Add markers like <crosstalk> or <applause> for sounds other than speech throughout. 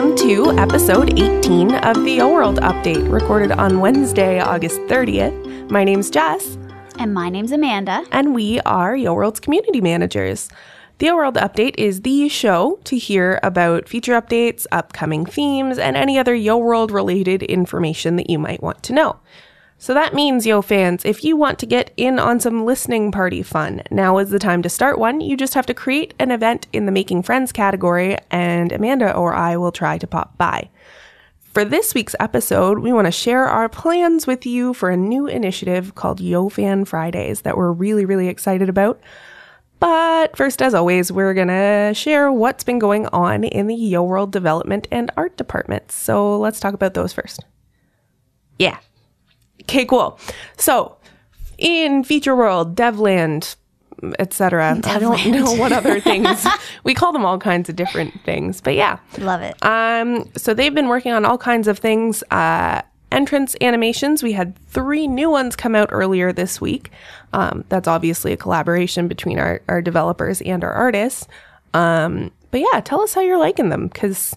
Welcome to episode 18 of the Yo World Update, recorded on Wednesday, August 30th. My name's Jess, And my name's Amanda. and we are Yo World's community managers. The Yo World Update is the show to hear about feature updates, upcoming themes, and any other Yo World related information that you might want to know. So that means, Yo fans, if you want to get in on some listening party fun, now is the time to start one. You just have to create an event in the Making Friends category, and Amanda or I will try to pop by. For this week's episode, we want to share our plans with you for a new initiative called Yo Fan Fridays that we're really, really excited about. But first, as always, we're going to share what's been going on in the Yo World development and art departments. So let's talk about those first. Yeah. Okay, cool. So, in Feature World, Devland, etc. I don't <laughs> know what other things. <laughs> we call them all kinds of different things, but yeah. Love it. Um, so they've been working on all kinds of things. Uh, entrance animations. We had three new ones come out earlier this week. Um, that's obviously a collaboration between our, our developers and our artists. Um, but yeah, tell us how you're liking them because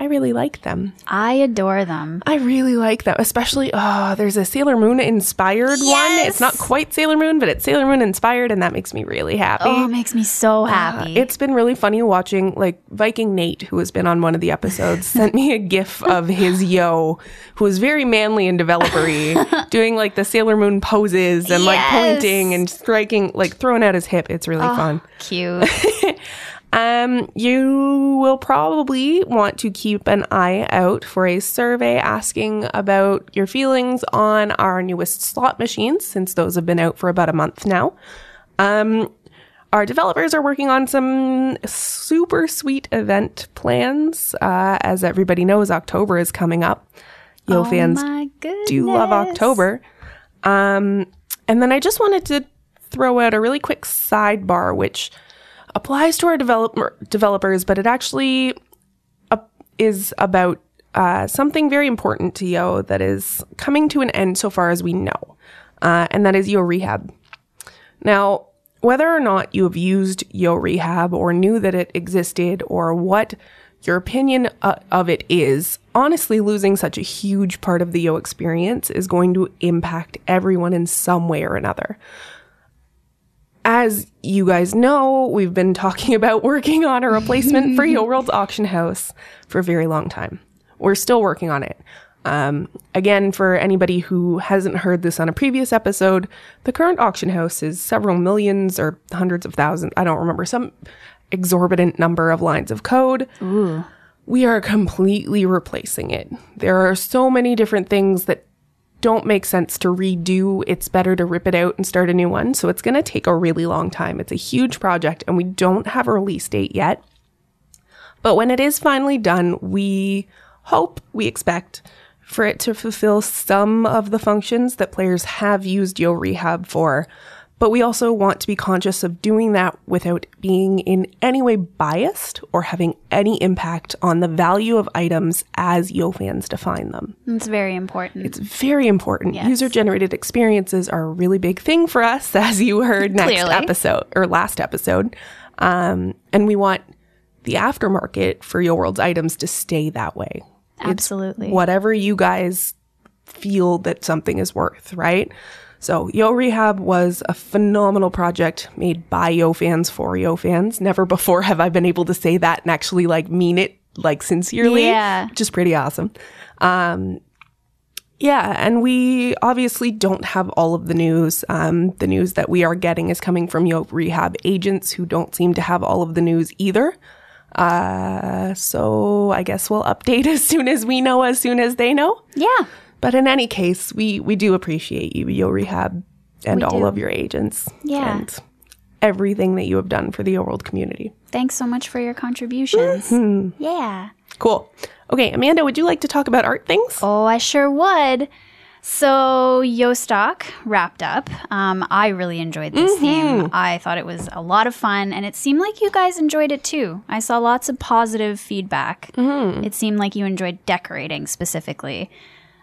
I really like them. I adore them. I really like them, especially. Oh, there's a Sailor Moon inspired one. It's not quite Sailor Moon, but it's Sailor Moon inspired, and that makes me really happy. Oh, it makes me so uh, happy. It's been really funny watching like Viking Nate, who has been on one of the episodes, <laughs> sent me a gif of his yo, who is very manly and developery, <laughs> doing like the Sailor Moon poses and like pointing and striking, like throwing out his hip. It's really oh, fun. Cute. <laughs> Um, you will probably want to keep an eye out for a survey asking about your feelings on our newest slot machines, since those have been out for about a month now. Um, our developers are working on some super sweet event plans. Uh, as everybody knows, October is coming up. Yo oh fans do love October. Um, and then I just wanted to throw out a really quick sidebar, which applies to our developer developers, but it actually uh, is about uh, something very important to Yo that is coming to an end so far as we know, uh, and that is Yo Rehab. Now, whether or not you have used Yo Rehab or knew that it existed or what your opinion uh, of it is, honestly, losing such a huge part of the Yo experience is going to impact everyone in some way or another. As you guys know, we've been talking <laughs> about working on a replacement for <laughs> Yo World's auction house for a very long time. We're still working on it. Um, again, for anybody who hasn't heard this on a previous episode, the current auction house is several millions or hundreds of thousands. I don't remember some exorbitant number of lines of code. We are completely replacing it. There are so many different things that don't make sense to redo. It's better to rip it out and start a new one. So it's going to take a really long time. It's a huge project and we don't have a release date yet. But when it is finally done, we hope, we expect for it to fulfill some of the functions that players have used Yo Rehab for. But we also want to be conscious of doing that without being in any way biased or having any impact on the value of items as Yo fans define them. it's very important. It's very important. User generated experiences are a really big thing for us, <laughs> as you heard next Clearly. episode or last episode. Um, and we want the aftermarket for Yo World's items to stay that way. Absolutely. Whatever you guys feel that something is worth, right? So, Yo Rehab was a phenomenal project made by Yo fans for Yo fans. Never before have I been able to say that and actually like mean it like sincerely, Yeah. which is pretty awesome. Um, yeah, and we obviously don't have all of the news. Um, the news that we are getting is coming from Yo Rehab agents who don't seem to have all of the news either. Uh, so I guess we'll update <laughs> as soon as we know, as soon as they know. yeah. But in any case, we we do appreciate you, Yo Rehab, and We all do. of your agents. Yeah. And everything that you have done for the Yo World community. Thanks so much for your contributions. Mm-hmm. Yeah. Cool. Okay, Amanda, would you like to talk about art things? Oh, I sure would. So, Yo Stock wrapped up. Um, I really enjoyed this theme. I thought it was a lot of fun, and it seemed like you guys enjoyed it too. I saw lots of positive feedback. It seemed like you enjoyed decorating specifically.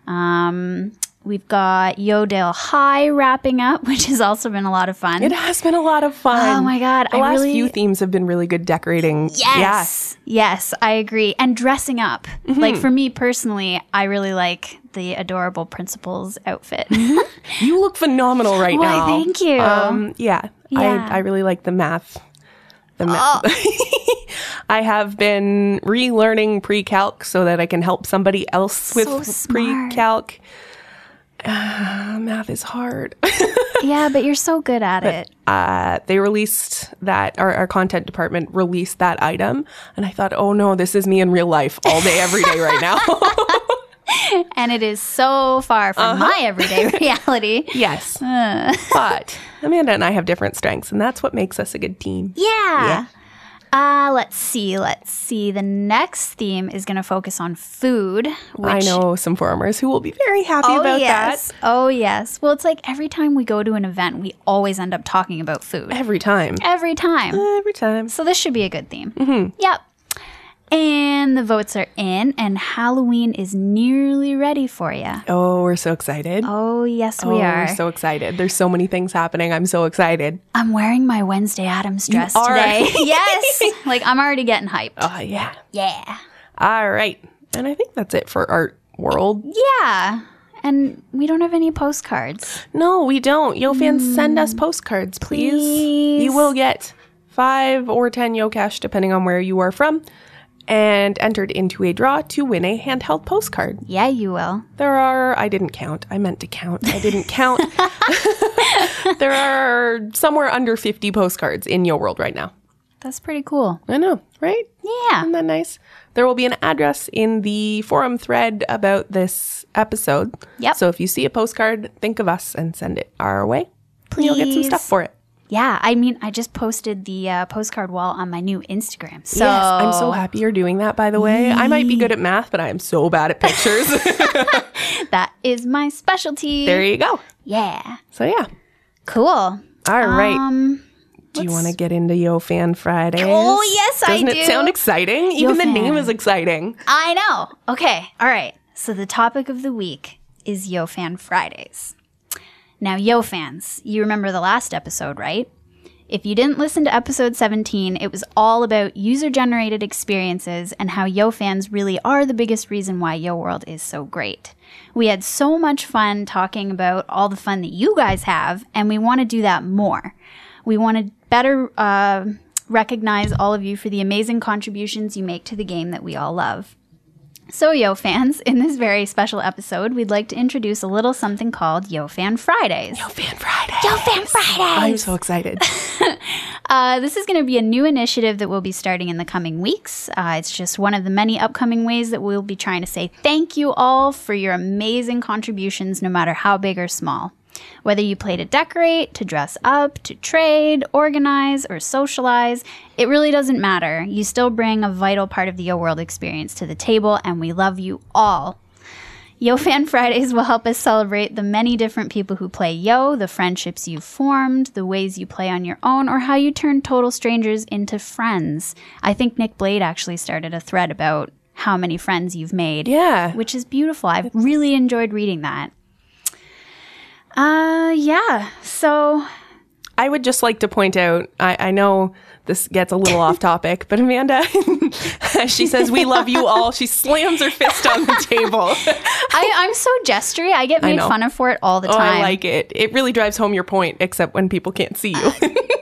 Um, We've got Yodale High wrapping up, <laughs> which has also been a lot of fun. It has been a lot of fun. Oh my God, The I last really- few themes have been really good decorating. Yes. Yes, I agree. And dressing up. Mm-hmm. Like for me personally, I really like the adorable principal's outfit. <laughs> You look phenomenal right Why, now. thank you. Um, yeah, Yeah. I, I really like the math. The math. <laughs> I have been relearning pre-calc so that I can help somebody else with So pre-calc. Uh, math is hard. <laughs> yeah, but you're so good at it. uh, they released that, our, our content department released that item. And I thought, oh no, this is me in real life all day, every day right now. <laughs> And it is so far from Uh-huh. my everyday <laughs> reality. yes. But Amanda and I have different strengths, and that's what makes us a good team. Yeah. Yeah. Uh, let's see. Let's see. The next theme is going to focus on food. Which, I know some farmers who will be very happy Oh, about yes. that Oh, yes. Well, it's like every time we go to an event, we always end up talking about food. every time. Every time. Every time. So this should be a good theme. Mm-hmm. Yep. And the votes are in, and Halloween is nearly ready for you. Oh, we're so excited. Oh, yes, we Oh, are. We're so excited. There's so many things happening. I'm so excited. I'm wearing my Wednesday Addams dress today. <laughs> <laughs> yes. Like, I'm already getting hyped. Oh, yeah. Yeah. All right. And I think that's it for Art World. Yeah. And we don't have any postcards. No, we don't. Yo fans, send us mm. postcards, please. Please. You will get five or ten Yo Cash, depending on where you are from, and entered into a draw to win a handheld postcard. Yeah, you will. There are, I didn't count. I meant to count. I didn't count. <laughs> there are somewhere under 50 postcards in Yo World right now. That's pretty cool. I know, right? Yeah. Isn't that nice? There will be an address in the forum thread about this episode. Yep. So if you see a postcard, think of us and send it our way. And You'll get some stuff for it. Yeah. I mean, I just posted the uh, postcard wall on my new Instagram. So yes, I'm so happy you're doing that, by the way. I might be good at math, but I am so bad at pictures. <laughs> <laughs> that is my specialty. there you go. yeah. So, yeah. Cool. All right. Um, do you want to get into Yo Fan Fridays? Oh, yes, I do. Doesn't it sound exciting? Even the Fan. name is exciting. I know. Okay. All right. So the topic of the week is Yo Fan Fridays. Now, Yo fans, you remember the last episode, right? If you didn't listen to episode 17, it was all about user generated experiences and how Yo fans really are the biggest reason why Yo World is so great. We had so much fun talking about all the fun that you guys have, and we want to do that more. We want to better uh, recognize all of you for the amazing contributions you make to the game that we all love. So, Yo fans, in this very special episode, we'd like to introduce a little something called Yo Fan Fridays. Yo Fan Fridays. Yo Fan Fridays! I'm so excited. <laughs> Uh, this is going to be a new initiative that we'll be starting in the coming weeks. Uh, it's just one of the many upcoming ways that we'll be trying to say thank you all for your amazing contributions, no matter how big or small. Whether you play to decorate, to dress up, to trade, organize, or socialize, it really doesn't matter. You still bring a vital part of the Yo World experience to the table, and we love you all. Yo Fan <laughs> Fridays will help us celebrate the many different people who play Yo, the friendships you've formed, the ways you play on your own, or how you turn total strangers into friends. I think Nick Blade actually started a thread about how many friends you've made. Yeah. Which is beautiful. I've really enjoyed reading that. Uh, yeah. So, I would just like to point out I, I know this gets a little off topic, but Amanda, <laughs> she says, We love you all. She slams her fist on the table. I, I'm so gestury. I get made know. fun of for it all the time. Oh, time. I like it. It really drives home your point, except when people can't see you.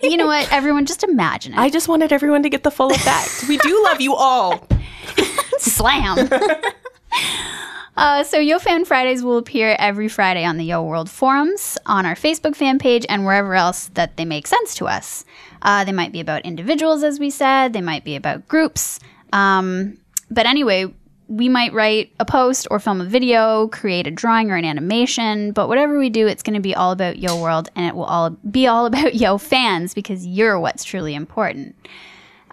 you know what? Everyone, just imagine it. I just wanted everyone to get the full effect. We do love you all. <laughs> Slam. <laughs> Uh, so Yo Fan Fridays will appear every Friday on the Yo World forums, on our Facebook fan page, and wherever else that they make sense to us. Uh, they might be about individuals, as we said. They might be about groups. Um, but anyway, we might write a post or film a video, create a drawing or an animation. But whatever we do, it's going to be all about Yo World, and it will all be all <laughs> about Yo fans because you're what's truly important.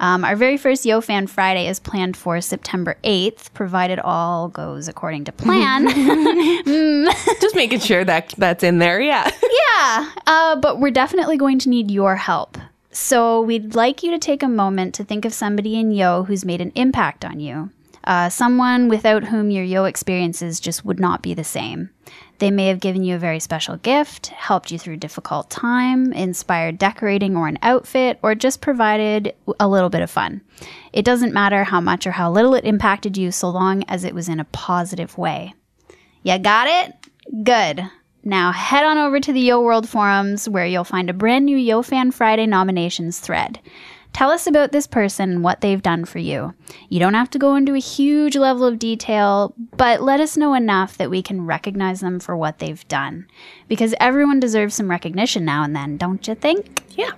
Um, our very first Yo Fan Friday is planned for September 8th, provided all goes according to plan. <laughs> <laughs> Just making sure that that's in there. Yeah. <laughs> yeah, uh, but we're definitely going to need your help. So we'd like you to take a moment to think of somebody in Yo who's made an impact on you. Uh, someone without whom your Yo experiences just would not be the same. They may have given you a very special gift, helped you through difficult time, inspired decorating or an outfit, or just provided a little bit of fun. It doesn't matter how much or how little it impacted you so long as it was in a positive way. You got it? Good. Now head on over to the Yo World forums where you'll find a brand new Yo Fan Friday nominations thread. Tell us about this person and what they've done for you. You don't have to go into a huge level of detail, but let us know enough that we can recognize them for what they've done. Because everyone deserves some recognition now and then, don't you think? Yeah.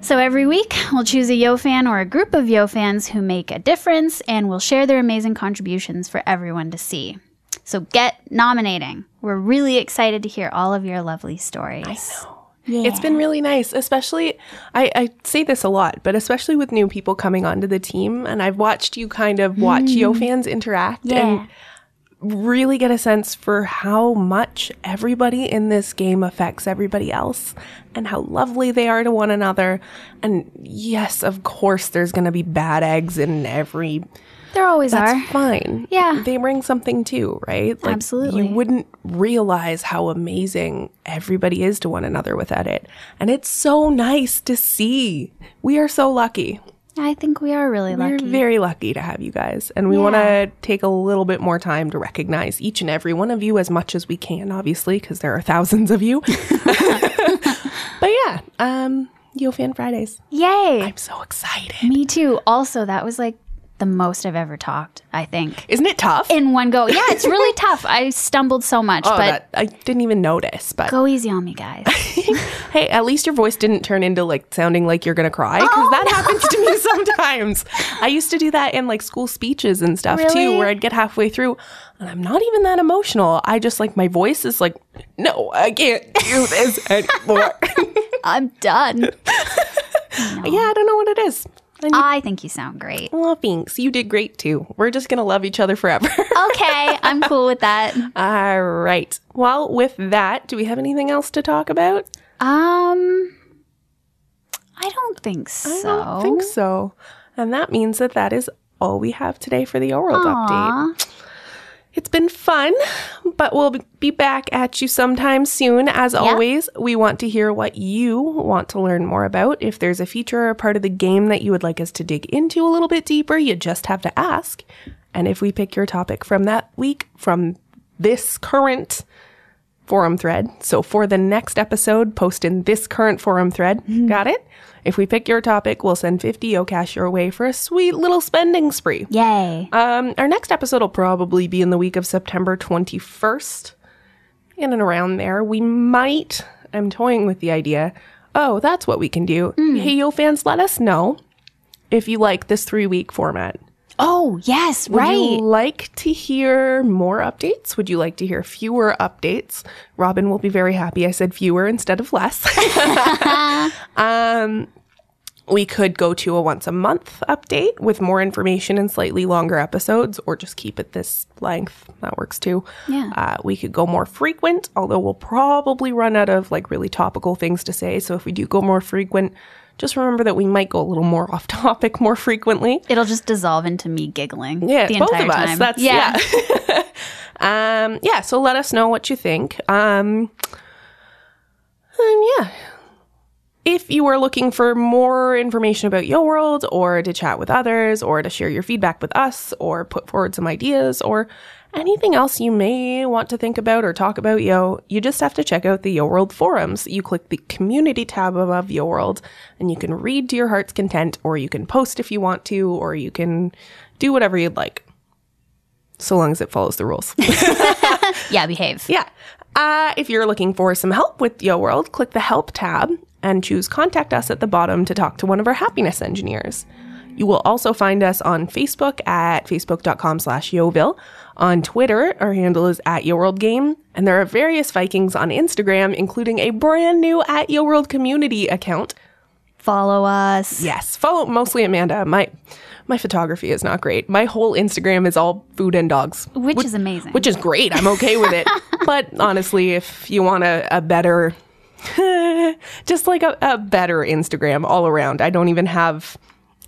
So every week, we'll choose a Yo fan or a group of Yo fans who make a difference, and we'll share their amazing contributions for everyone to see. So get nominating. We're really excited to hear all of your lovely stories. I know. It's been really nice, especially I, I say this a lot, but especially with new people coming onto the team. And I've watched you kind of watch Yo mm. fans interact Yeah. and really get a sense for how much everybody in this game affects everybody else and how lovely they are to one another. And yes, of course, there's going to be bad eggs in every There always that's are. fine. Yeah. They bring something too, right? Like, Absolutely. You wouldn't realize how amazing everybody is to one another without it. And it's so nice to see. We are so lucky. I think we are really lucky. We're very lucky to have you guys. And we want to take a little bit more time to recognize each and every one of you as much as we can, obviously, because there are thousands of you. <laughs> but yeah, um, Yo Fan Fridays. Yay! I'm so excited. Me too. Also, that was like the most I've ever talked, I think. Isn't it tough? In one go. Yeah, it's really <laughs> tough. I stumbled so much, oh, but that, I didn't even notice. But go easy on me, guys. <laughs> Hey, at least your voice didn't turn into like sounding like you're gonna cry because Oh, that happens to me <laughs> sometimes. I used to do that in like school speeches and stuff Really? too, where I'd get halfway through and I'm not even that emotional. I just like my voice is like, no, I can't do this anymore. I'm done. yeah, I don't know what it is. You, I think you sound great. well, thanks. You did great too. We're just gonna love each other forever. <laughs> Okay, I'm cool with that. All right. Well, with that, do we have anything else to talk about? Um, I don't think so. I don't think so. And that means that that is all we have today for the Yo World update. It's been fun, but we'll be back at you sometime soon. As always, we want to hear what you want to learn more about. If there's a feature or a part of the game that you would like us to dig into a little bit deeper, you just have to ask. And if we pick your topic from that week, from this current forum thread, so for the next episode, post in this current forum thread. Mm-hmm. Got it? If we pick your topic, we'll send 50 Yocash your way for a sweet little spending spree. Yay. Um, our next episode will probably be in the week of September 21st, in and around there. We might, I'm toying with the idea, oh, that's what we can do. Hey, yo, fans, let us know if you like this three week format. Oh, yes, Would right. you like to hear more updates? Would you like to hear fewer updates? Robin will be very happy I said fewer instead of less. <laughs> um, we could go to a once a month update with more information and slightly longer episodes, or just keep it this length. That works too. Yeah. Uh, we could go more frequent, although we'll probably run out of like really topical things to say. So if we do go more frequent, just remember that we might go a little more <laughs> off topic more frequently. It'll just dissolve into me giggling. Yeah, the both entire of us. time. That's yeah. <laughs> um, yeah. So let us know what you think. Um, and yeah, if you are looking for more information about Yo World, or to chat with others, or to share your feedback with us, or put forward some ideas, or anything else you may want to think about or talk about Yo, you just have to check out the Yo World forums. You click the community tab above Yo World, and you can read to your heart's content, or you can post if you want to, or you can do whatever you'd like. So long as it follows the rules. <laughs> <laughs> Yeah, behave. Yeah. Uh, if you're looking for some help with Yo World, click the Help tab and choose Contact Us at the bottom to talk to one of our happiness engineers. You will also find us on Facebook at facebook.com slash Yoville. On Twitter, our handle is at YoWorldGame. And there are various Vikings on Instagram, including a brand new at YoWorld community account. Follow us. Yes, follow mostly Amanda. My my photography is not great. My whole Instagram is all food and dogs. Which is amazing. Which is great. I'm okay with it. <laughs> but honestly, if you want a, a better, <laughs> just like a, a better Instagram all around, I don't even have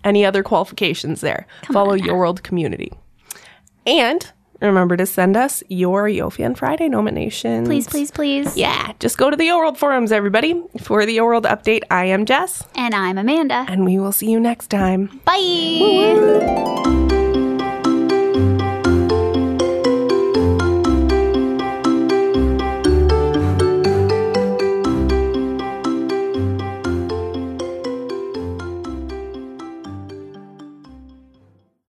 any other qualifications there. Follow Yo World community. And remember to send us your YoFan Friday nominations. Please, please, please. Yeah, just go to the Yo World forums, everybody. For the Yo World update, I am Jess, And I'm Amanda. and we will see you next time. Bye.